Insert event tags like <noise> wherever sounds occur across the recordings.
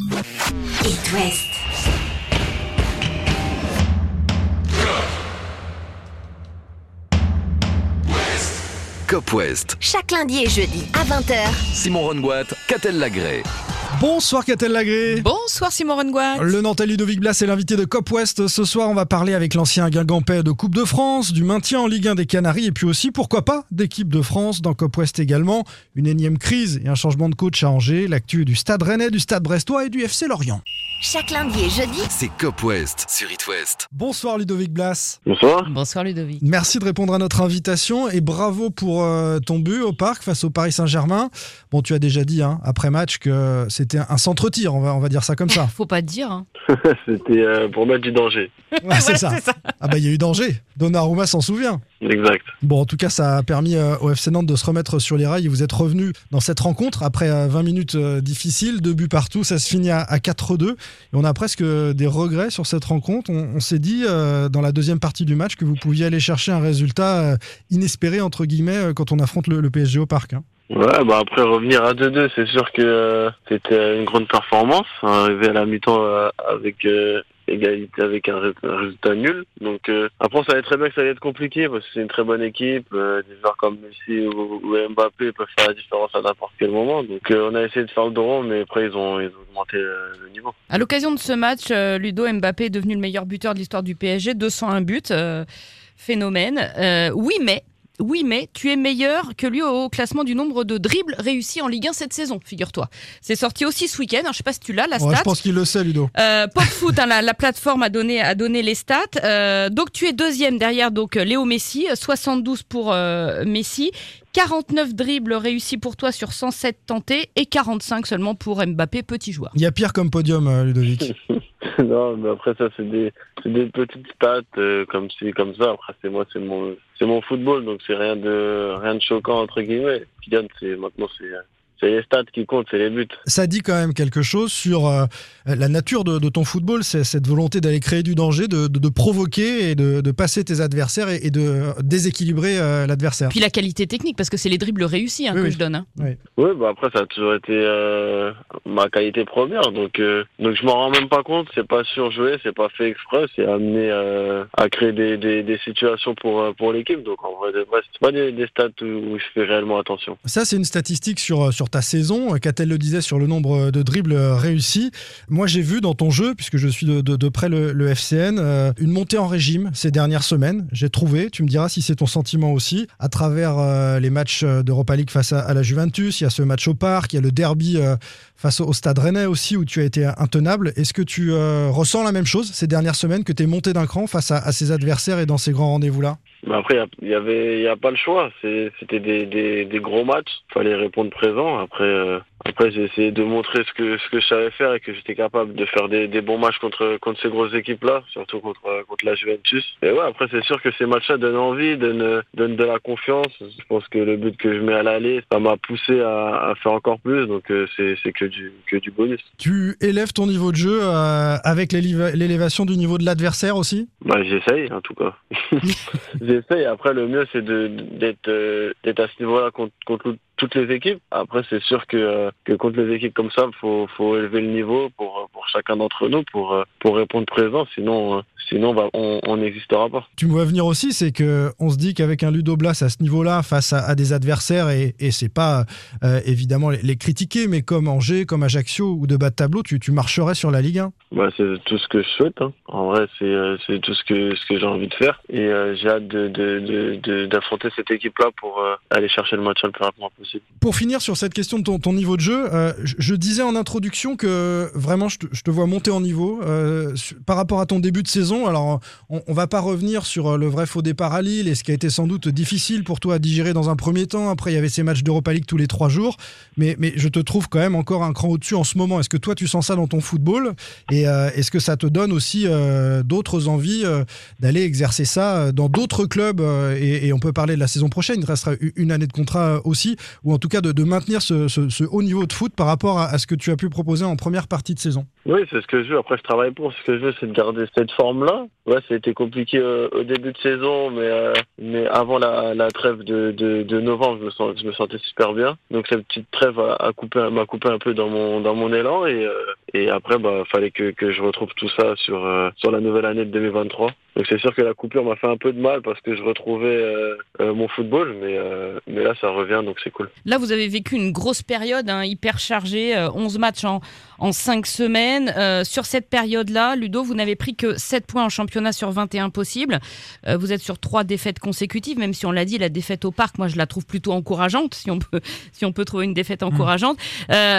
It West. Cop West. Chaque lundi et jeudi à 20h. Simon Rongoat, Catel Lagré. Bonsoir Catel Lagré. Bonsoir Simon Rengoat. Le Nantais Ludovic Blas est l'invité de Cop West. Ce soir, on va parler avec l'ancien Guingampais de Coupe de France, du maintien en Ligue 1 des Canaries et puis aussi, pourquoi pas, d'équipe de France dans Cop West également. Une énième crise et un changement de coach à Angers, l'actu du Stade Rennais, du Stade Brestois et du FC Lorient. Chaque lundi et jeudi. C'est Cop West sur It West. Bonsoir Ludovic Blas. Bonsoir. Bonsoir Ludovic. Merci de répondre à notre invitation et bravo pour euh, ton but au parc face au Paris Saint-Germain. Bon, tu as déjà dit hein, après match que c'était un centre-tir, on va, on va dire ça comme ça. <laughs> Faut pas te dire. Hein. <laughs> C'était euh, pour mettre du danger. Ouais, c'est <laughs> Voilà, ça. Ah bah il y a eu danger. Donnarumma s'en souvient. Exact. Bon, en tout cas, ça a permis euh, au FC Nantes de se remettre sur les rails vous êtes revenu dans cette rencontre après euh, 20 minutes euh, difficiles, deux buts partout, ça se finit à, à 4-2 et on a presque des regrets sur cette rencontre. On, on s'est dit euh, dans la deuxième partie du match que vous pouviez aller chercher un résultat euh, inespéré entre guillemets quand on affronte le, le PSG au parc. hein. Ouais, bah après revenir à 2-2, c'est sûr que euh, c'était une grande performance. Arriver à la mi-temps euh, avec euh, égalité, avec un, ré- un résultat nul. Donc euh, après, on savait très bien que ça allait être compliqué parce que c'est une très bonne équipe. Euh, des joueurs comme Messi ou, Mbappé peuvent faire la différence à n'importe quel moment. Donc euh, on a essayé de faire le rond, mais après ils ont, ils ont augmenté le niveau. À l'occasion de ce match, Ludo Mbappé est devenu le meilleur buteur de l'histoire du PSG, 201 buts, phénomène. Oui, mais. Oui, mais tu es meilleur que lui au classement du nombre de dribbles réussis en Ligue 1 cette saison, figure-toi. C'est sorti aussi ce week-end. hein, je sais pas si tu l'as, la Ouais, stat. je pense qu'il le sait, Ludo. Euh, Pop Foot, hein, la, la plateforme a donné, a donné les stats. Euh, donc tu es deuxième derrière donc euh, Léo Messi, euh, 72 pour euh, Messi, 49 dribbles réussis pour toi sur 107 tentés et 45 seulement pour Mbappé, petit joueur. Il y a pire comme podium, euh, Ludovic. <laughs> non, mais après ça c'est des, petites stats euh, comme ça. Après c'est moi, c'est mon, c'est mon football, donc c'est rien de, rien de choquant entre guillemets. Kylian, c'est maintenant c'est, c'est les stats qui comptent, c'est les buts. ça dit quand même quelque chose sur euh, la nature de, de ton football, c'est cette volonté d'aller créer du danger, de, de- de provoquer et de, de passer tes adversaires et, et de déséquilibrer euh, l'adversaire. Puis la qualité technique, parce que c'est les dribbles réussis hein, Oui, que oui. je donne. hein. Oui, bah après ça a toujours été euh, ma qualité première, donc euh, donc je m'en rends même pas compte. C'est pas surjoué, c'est pas fait exprès, c'est amené euh, à créer des, des, des situations pour euh, pour l'équipe. Donc en vrai, de vrai, c'est pas des, des stats où, où je fais réellement attention. Ça, c'est une statistique sur, sur ta saison. Catel le disait sur le nombre de dribbles réussis. Moi, j'ai vu dans ton jeu, puisque je suis de, près le, FCN, euh, une montée en régime ces dernières semaines. J'ai trouvé, tu me diras si c'est ton sentiment aussi, à travers euh, les matchs d'Europa League face à, la Juventus. Il y a ce match au parc, il y a le derby euh, face au, Stade Rennais aussi, où tu as été intenable. Est-ce que tu euh, ressens la même chose ces dernières semaines, que tu es monté d'un cran face à, à ces adversaires et dans ces grands rendez-vous-là? Mais après, il y avait, il y a pas le choix. C'était des, des, des gros matchs. Fallait répondre présent. Après, euh, après, j'ai essayé de montrer ce que ce que je savais faire et que j'étais capable de faire des, des bons matchs contre contre ces grosses équipes-là, surtout contre contre la Juventus. Et ouais, après, c'est sûr que ces matchs-là donnent envie, donnent donnent de la confiance. Je pense que le but que je mets à l'aller, ça m'a poussé à, à faire encore plus. Donc, euh, c'est que du que du bonus. Tu élèves ton niveau de jeu euh, avec l'éléva- l'élévation du niveau de l'adversaire aussi? Bah, j'essaye, en tout cas. <laughs> <laughs> j'essaye. Après, le mieux, c'est d'être euh, d'être à ce niveau-là contre, contre toutes les équipes. Après, c'est sûr que, euh, que contre les équipes comme ça, faut faut élever le niveau pour pour chacun d'entre nous pour euh, pour répondre présent. Sinon, euh, sinon, bah, on n'existera pas. Tu me vois venir aussi, c'est que on se dit qu'avec un Ludo Blas à ce niveau-là, face à, à des adversaires, et, et c'est pas euh, évidemment les, les critiquer, mais comme Angers, comme Ajaccio ou de bas de tableau, tu, tu marcherais sur la Ligue 1. Bah, c'est tout ce que je souhaite. Hein. En vrai, c'est euh, tout ce que ce que j'ai envie de faire. Et euh, j'ai hâte d'affronter cette équipe-là pour aller chercher le match le plus rapidement possible. Pour finir sur cette question de ton, ton niveau de jeu, je, je disais en introduction que vraiment je te, je te vois monter en niveau par rapport à ton début de saison. Alors on, on va pas revenir sur euh, le vrai faux départ à Lille et ce qui a été sans doute difficile pour toi à digérer dans un premier temps. Après il y avait ces matchs d'Europa League tous les trois jours, mais, je te trouve quand même encore un cran au-dessus en ce moment. Est-ce que toi tu sens ça dans ton football? Et euh, est-ce que ça te donne aussi euh, d'autres envies d'aller exercer ça dans d'autres clubs et, on peut parler de la saison prochaine, il te restera une année de contrat aussi, ou en tout cas de, maintenir ce, haut niveau de foot par rapport à, à ce que tu as pu proposer en première partie de saison. Oui, c'est ce que je veux. Après, je travaille pour. Ce que je veux, c'est de garder cette forme-là. Ouais, été compliqué euh, au début de saison, mais euh, mais avant la, la trêve de, de, de novembre, je me, sens, je me sentais super bien. Donc cette petite trêve a, a coupé, m'a coupé un peu dans mon dans mon élan et euh, Et après, bah, fallait que, que je retrouve tout ça sur, euh, sur la nouvelle année de 2023. Donc c'est sûr que la coupure m'a fait un peu de mal parce que je retrouvais euh, euh, mon football, mais, mais là ça revient donc c'est cool. Là, vous avez vécu une grosse période, hein, hyper chargée, euh, 11 matchs en, en 5 semaines. Sur cette période-là, Ludo, vous n'avez pris que 7 points en championnat sur 21 possibles. Vous êtes sur 3 défaites consécutives, même si on l'a dit, la défaite au parc, moi je la trouve plutôt encourageante, <laughs> si on peut, si on peut trouver une défaite encourageante.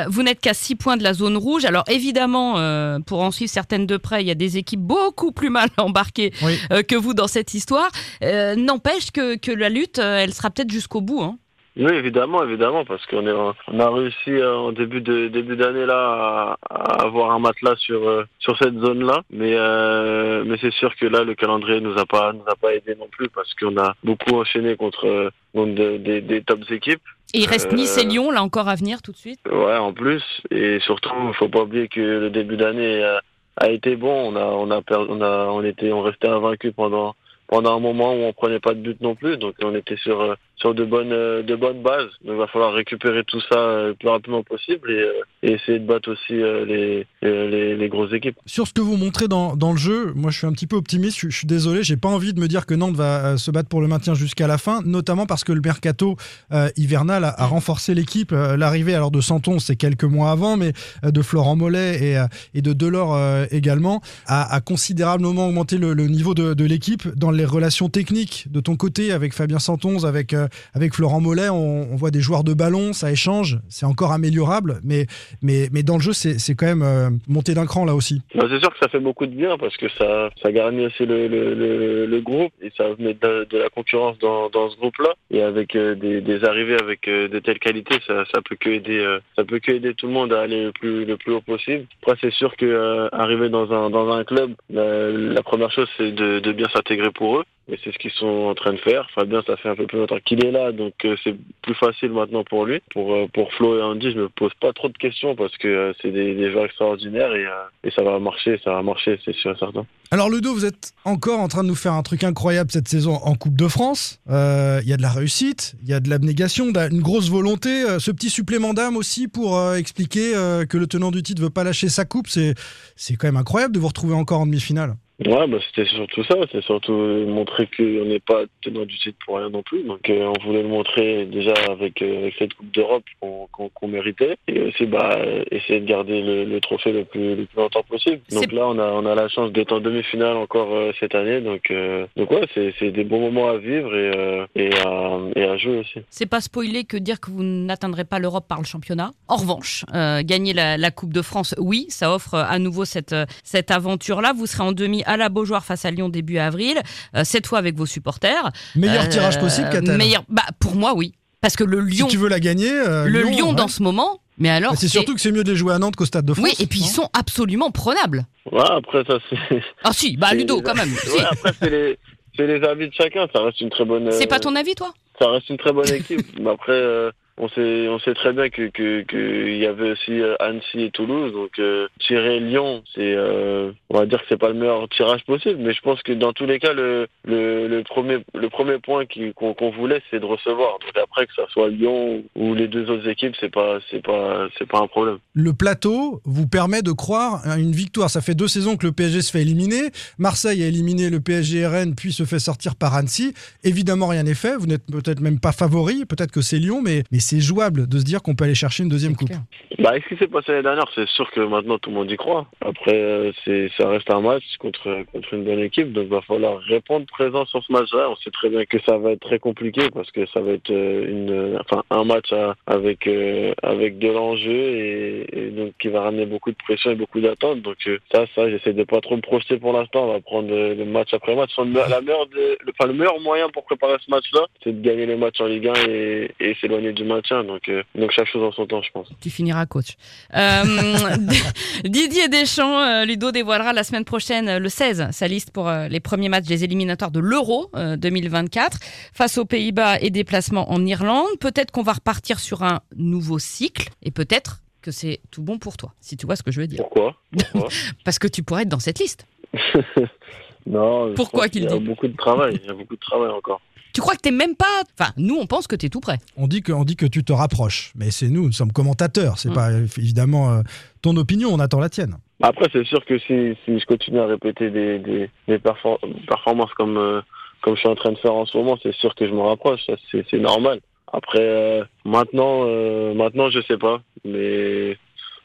Vous n'êtes qu'à 6 points de la zone rouge. Alors évidemment, euh, pour en suivre certaines de près, il y a des équipes beaucoup plus mal <laughs> embarquées Oui. euh, que vous dans cette histoire. Euh, N'empêche que, que la lutte, elle sera peut-être jusqu'au bout. Hein. Oui, évidemment, évidemment, parce qu'on est, en- on a réussi euh, en début de début d'année là à, à avoir un matelas sur euh, sur cette zone là, mais euh, mais c'est sûr que là le calendrier nous a pas nous a pas aidé non plus parce qu'on a beaucoup enchaîné contre euh, contre de- des des tops équipes. Et il reste Nice et Lyon, là encore à venir tout de suite? Ouais, en plus, et surtout, faut pas oublier que le début d'année a, été bon. On a, on a, perdu, on a, on était, on restait invaincu pendant, pendant un moment où on prenait pas de but non plus. Donc, on était sur, sur de bonnes, euh, de bonnes bases. Donc, il va falloir récupérer tout ça euh, le plus rapidement possible et, euh, essayer de battre aussi les, les, grosses équipes. Sur ce que vous montrez dans, dans le jeu, moi je suis un petit peu optimiste, je, suis désolé, j'ai pas envie de me dire que Nantes va se battre pour le maintien jusqu'à la fin, notamment parce que le mercato hivernal a, renforcé l'équipe. L'arrivée alors de Santon, c'est quelques mois avant, mais de Florent Mollet et, et de Delors également, a, considérablement augmenté le, niveau de, de l'équipe dans les relations techniques de ton côté avec Fabien Santonze, avec, avec Florent Mollet. On, voit des joueurs de ballon, ça échange, c'est encore améliorable, mais, mais, mais dans le jeu, c'est quand même euh, monté d'un cran là aussi. Bah, c'est sûr que ça fait beaucoup de bien parce que ça, ça garnit aussi le, le, groupe et ça met de, la concurrence dans, dans ce groupe-là. Et avec euh, des, arrivées avec euh, de telles qualités, ça, ça peut que aider, euh, ça peut que aider tout le monde à aller le plus, le plus haut possible. Après, c'est sûr que arriver dans un, dans un club, la, première chose c'est de bien s'intégrer pour eux. Et c'est ce qu'ils sont en train de faire. Fabien, ça fait un peu plus longtemps qu'il est là, donc euh, c'est plus facile maintenant pour lui. Pour euh, pour Flo et Andy, je me pose pas trop de questions parce que euh, c'est des, des joueurs extraordinaires et, euh, et ça va marcher, ça va marcher, c'est sûr et certain. Alors Ludo, vous êtes encore en train de nous faire un truc incroyable cette saison en Coupe de France. Il y a de la réussite, il y a de l'abnégation, une grosse volonté. ce petit supplément d'âme aussi pour expliquer que le tenant du titre veut pas lâcher sa coupe. C'est quand même incroyable de vous retrouver encore en demi-finale. Ouais, bah c'était surtout ça, c'est surtout euh, montrer qu'on n'est pas tenant du titre pour rien non plus. Donc euh, on voulait le montrer déjà avec, euh, avec cette Coupe d'Europe qu'on méritait et aussi bah essayer de garder le, le trophée le plus, le plus longtemps possible. Donc là on a on a la chance d'être en demi-finale encore euh, cette année, donc donc ouais c'est des bons moments à vivre et et à et à jouer aussi. C'est pas spoiler que dire que vous n'atteindrez pas l'Europe par le championnat. En revanche, gagner la, la Coupe de France, oui, ça offre à nouveau cette, cette aventure-là. Vous serez en demi à la Beaujoire face à Lyon début avril, euh, cette fois avec vos supporters. Meilleur Euh, tirage possible, Catel. meilleur, bah, Pour moi, oui. Parce que le Si Lyon, tu veux la gagner, euh, le Lyon ouais. dans ce moment, mais alors. Bah, c'est surtout que c'est mieux de les jouer à Nantes qu'au Stade de France. Oui, et puis ils non sont absolument prenables. Ouais après ça c'est <laughs> Ah si, bah Ludo quand même. Si. <laughs> ouais, après c'est les c'est les avis de chacun, ça reste une très bonne C'est euh, pas ton avis, toi? ça reste une très bonne équipe. <laughs> Mais après, euh, on sait, très bien qu'il y avait aussi euh, Annecy et Toulouse. Donc euh, tirer Lyon, c'est, euh, on va dire que c'est pas le meilleur tirage possible. Mais je pense que dans tous les cas, le premier point qu'on voulait, c'est de recevoir. Donc après, que ça soit Lyon ou les deux autres équipes, c'est pas pas un problème. le plateau vous permet de croire à une victoire. Ça fait deux saisons que le PSG se fait éliminer. Marseille a éliminé le PSG RN, puis se fait sortir par Annecy. Évidemment, rien n'est fait. Vous n'êtes peut-être même pas favori. Peut-être que c'est Lyon, mais, mais c'est jouable de se dire qu'on peut aller chercher une deuxième coupe. Bah, ce qui s'est passé l'année dernière, c'est sûr que maintenant tout le monde y croit. Après, euh, c'est, ça reste un match contre, contre une bonne équipe, donc il va falloir répondre présent sur ce match-là. On sait très bien que ça va être très compliqué parce que ça va être euh, une, enfin, un match à- avec, euh, avec de l'enjeu et, et donc qui va ramener beaucoup de pression et beaucoup d'attentes. Donc euh, ça, ça, j'essaie de pas trop me projeter pour l'instant. On va prendre le match après match. La meilleure de- le, enfin, le meilleur moyen pour préparer ce match-là, c'est de gagner les matchs en Ligue 1 et, et s'éloigner du Donc, euh, donc chaque chose en son temps, je pense. Tu finiras coach. Euh, <laughs> Didier Deschamps, euh, Ludo dévoilera la semaine prochaine, le 16, sa liste pour les premiers matchs des éliminatoires de l'Euro euh, 2024 face aux Pays-Bas et déplacement en Irlande. Peut-être qu'on va repartir sur un nouveau cycle et peut-être que c'est tout bon pour toi, si tu vois ce que je veux dire. Pourquoi? Pourquoi? <laughs> Parce que tu pourrais être dans cette liste. <laughs> Non, Pourquoi qu'il Il y a dit beaucoup de travail. Il y a beaucoup de travail encore. Tu crois que t'es même pas. Enfin, nous, on pense que t'es tout prêt. On dit que, on dit que tu te rapproches, mais c'est nous, nous sommes commentateurs. C'est Mm. pas évidemment euh, ton opinion, on attend la tienne. Après, c'est sûr que si, si je continue à répéter des, des, des perfor- performances comme, euh, comme je suis en train de faire en ce moment, c'est sûr que je me rapproche. Ça, C'est c'est normal. Après, euh, maintenant, euh, maintenant, je sais pas. Mais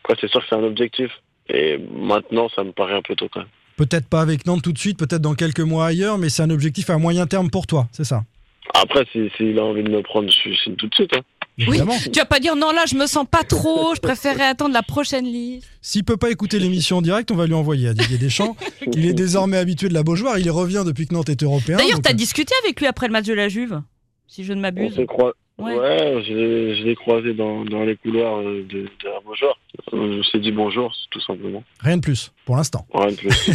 après, c'est sûr que c'est un objectif. Et maintenant, ça me paraît un peu tôt quand même. Peut-être pas avec Nantes tout de suite, peut-être dans quelques mois ailleurs, mais c'est un objectif à moyen terme pour toi, c'est ça? Après, s'il si, s'il a envie de me prendre, je signe tout de suite. Hein. Évidemment. Tu vas pas dire non, là, je me sens pas trop, je préférerais attendre la prochaine liste. S'il peut pas écouter l'émission en direct, on va lui envoyer à Didier Deschamps. <laughs> Il est désormais habitué de la Beaujoire, il y revient depuis que Nantes est européen. D'ailleurs, donc, t'as euh, discuté avec lui après le match de la Juve, si je ne On m'abuse. s'est croi- Ouais. Ouais, je l'ai- je l'ai croisé dans, dans les couloirs euh, de, de la Beaujoire. On s'est dit bonjour, tout simplement. Rien de plus pour l'instant. Rien de plus.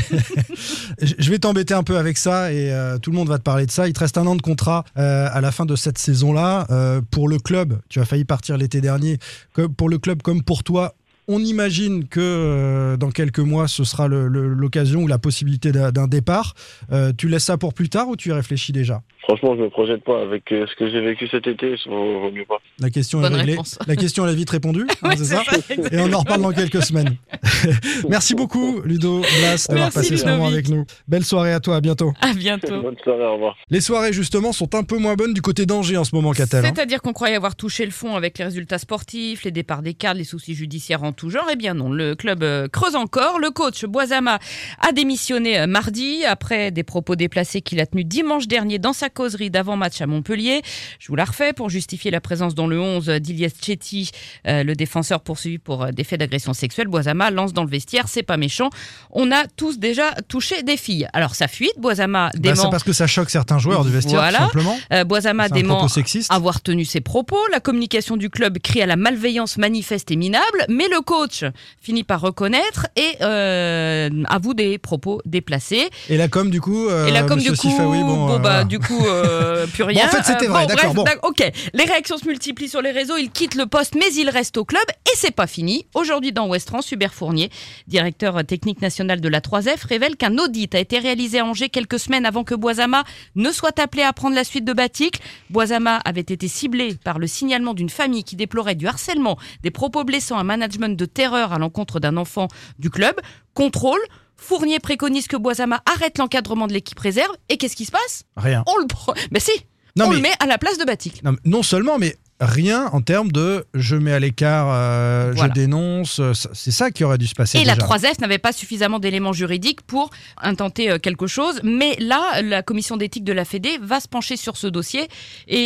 <laughs> Je vais t'embêter un peu avec ça et euh, tout le monde va te parler de ça. Il te reste un an de contrat euh, à la fin de cette saison-là. Euh, pour le club, tu as failli partir l'été dernier. Comme pour le club comme pour toi, on imagine que euh, dans quelques mois, ce sera l'occasion ou la possibilité d'un d'un départ. Euh, tu laisses ça pour plus tard ou tu y réfléchis déjà? Franchement, je me projette pas avec euh, ce que j'ai vécu cet été. Vaut, vaut mieux pas. La question Bonne est réglée. réponse. La question elle est vite répondue. <laughs> hein, Ouais, c'est ça. Et on en reparle dans quelques semaines. <laughs> Merci beaucoup, Ludo Blas, d'avoir Merci, passé ce moment avec nous. Belle soirée à toi, à bientôt. À bientôt. Bonne soirée, au revoir. Les soirées, justement, sont un peu moins bonnes du côté d'Angers en ce moment, Catel. hein. C'est-à-dire qu'on croyait avoir touché le fond avec les résultats sportifs, les départs des cadres, les soucis judiciaires en tout genre. Eh bien non, le club euh, creuse encore. Le coach Boisama a démissionné euh, mardi après des propos déplacés qu'il a tenus dimanche dernier dans sa causerie d'avant-match à Montpellier. Je vous la refais pour justifier la présence dans le 11 d'Ilias Chetty, euh, le défenseur poursuivi pour euh, des faits d'agression sexuelle. Boisama lance dans le vestiaire, c'est pas méchant. On a tous déjà touché des filles. Alors ça fuite, Boisama Bah, dément. c'est parce que ça choque certains joueurs du vestiaire, Voilà. tout simplement. euh, Boisama dément avoir tenu ses propos. La communication du club crie à la malveillance manifeste et minable, mais le coach finit par reconnaître et euh, avoue des propos déplacés. Et la com, du coup. et la com monsieur du coup, Sifaoui, bon, bon, bah du coup euh, plus rien. en fait, c'était vrai, bon, d'accord, bon. Ok, les réactions se multiplient sur les réseaux. Il quitte le poste, mais il reste au club et c'est pas fini. Aujourd'hui dans West France, Hubert Fournier, directeur technique national de la 3F, révèle qu'un audit a été réalisé à Angers quelques semaines avant que Boisama ne soit appelé à prendre la suite de Batic. Boisama avait été ciblé par le signalement d'une famille qui déplorait du harcèlement, des propos blessants, un management de terreur à l'encontre d'un enfant du club. Contrôle. Fournier préconise que Boisama arrête l'encadrement de l'équipe réserve. Et qu'est-ce qui se passe? Rien. On le prend. Mais si, Non, on mais- le met à la place de. Non, mais non seulement, mais rien en termes de je mets à l'écart, euh, Voilà. je dénonce. euh, C'est ça qui aurait dû se passer. Et la déjà. 3F n'avait pas suffisamment d'éléments juridiques pour intenter euh, quelque chose. Mais là, la commission d'éthique de la Fédé va se pencher sur ce dossier et,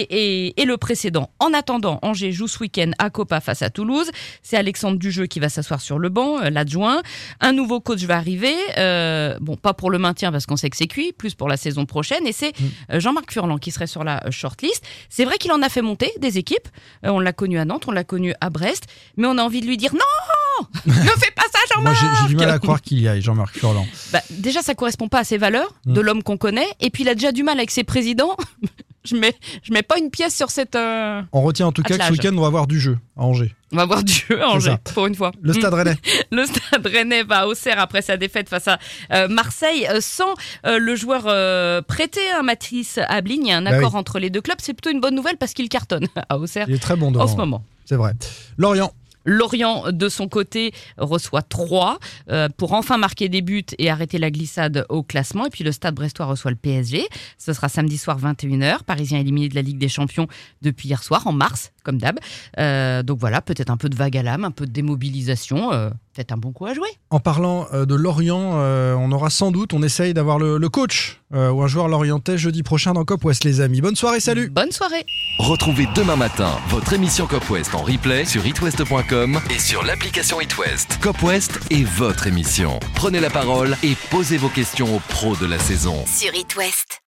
et- et le précédent. En attendant, Angers joue ce week-end à Copa face à Toulouse. C'est Alexandre Dujeu qui va s'asseoir sur le banc, l'adjoint. Un nouveau coach va arriver. euh, bon, pas pour le maintien parce qu'on sait que c'est cuit, plus pour la saison prochaine. Et c'est euh, Jean-Marc Furlan qui serait sur la shortlist. C'est vrai qu'il en a fait monter des équipes. Euh, on l'a connu à Nantes, on l'a connu à Brest. Mais on a envie de lui dire non <laughs> Ne fais pas ça, Jean-Marc j'ai j'ai du mal à croire qu'il y aille, Jean-Marc Furlan. bah, déjà, ça correspond pas à ses valeurs de l'homme qu'on connaît. Et puis, il a déjà du mal avec ses présidents. Je mets, je mets pas une pièce sur cette. euh, On retient en tout cas que ce week-end, on va avoir du jeu à Angers. On va voir du jeu à Angers, pour une fois. Le Mm. Stade Rennais. <laughs> Le Stade Rennais va à Auxerre après sa défaite face à euh, Marseille euh, sans euh, le joueur prêté, hein, Mathis Ablin. Il y a un Bah accord oui. entre les deux clubs. C'est plutôt une bonne nouvelle parce qu'il cartonne <laughs> à Auxerre Il est très bon devant. en ce moment. C'est vrai. Lorient. Lorient, de son côté, reçoit 3 euh, pour enfin marquer des buts et arrêter la glissade au classement. Et puis le Stade Brestois reçoit le PSG. Ce sera samedi soir 21h. Parisien éliminé de la Ligue des Champions depuis hier soir, en mars, comme d'hab. Euh, donc voilà, peut-être un peu de vague à l'âme, un peu de démobilisation. euh, peut-être un bon coup à jouer. En parlant euh, de Lorient, euh, on aura sans doute, on essaye d'avoir le, le coach euh, ou un joueur lorientais jeudi prochain dans Cop West, les amis. Bonne soirée, salut Bonne soirée. Retrouvez demain matin votre émission Cop West en replay sur itwest.com et sur l'application itwest. Cop West est votre émission. Prenez la parole et posez vos questions aux pros de la saison. Sur It West.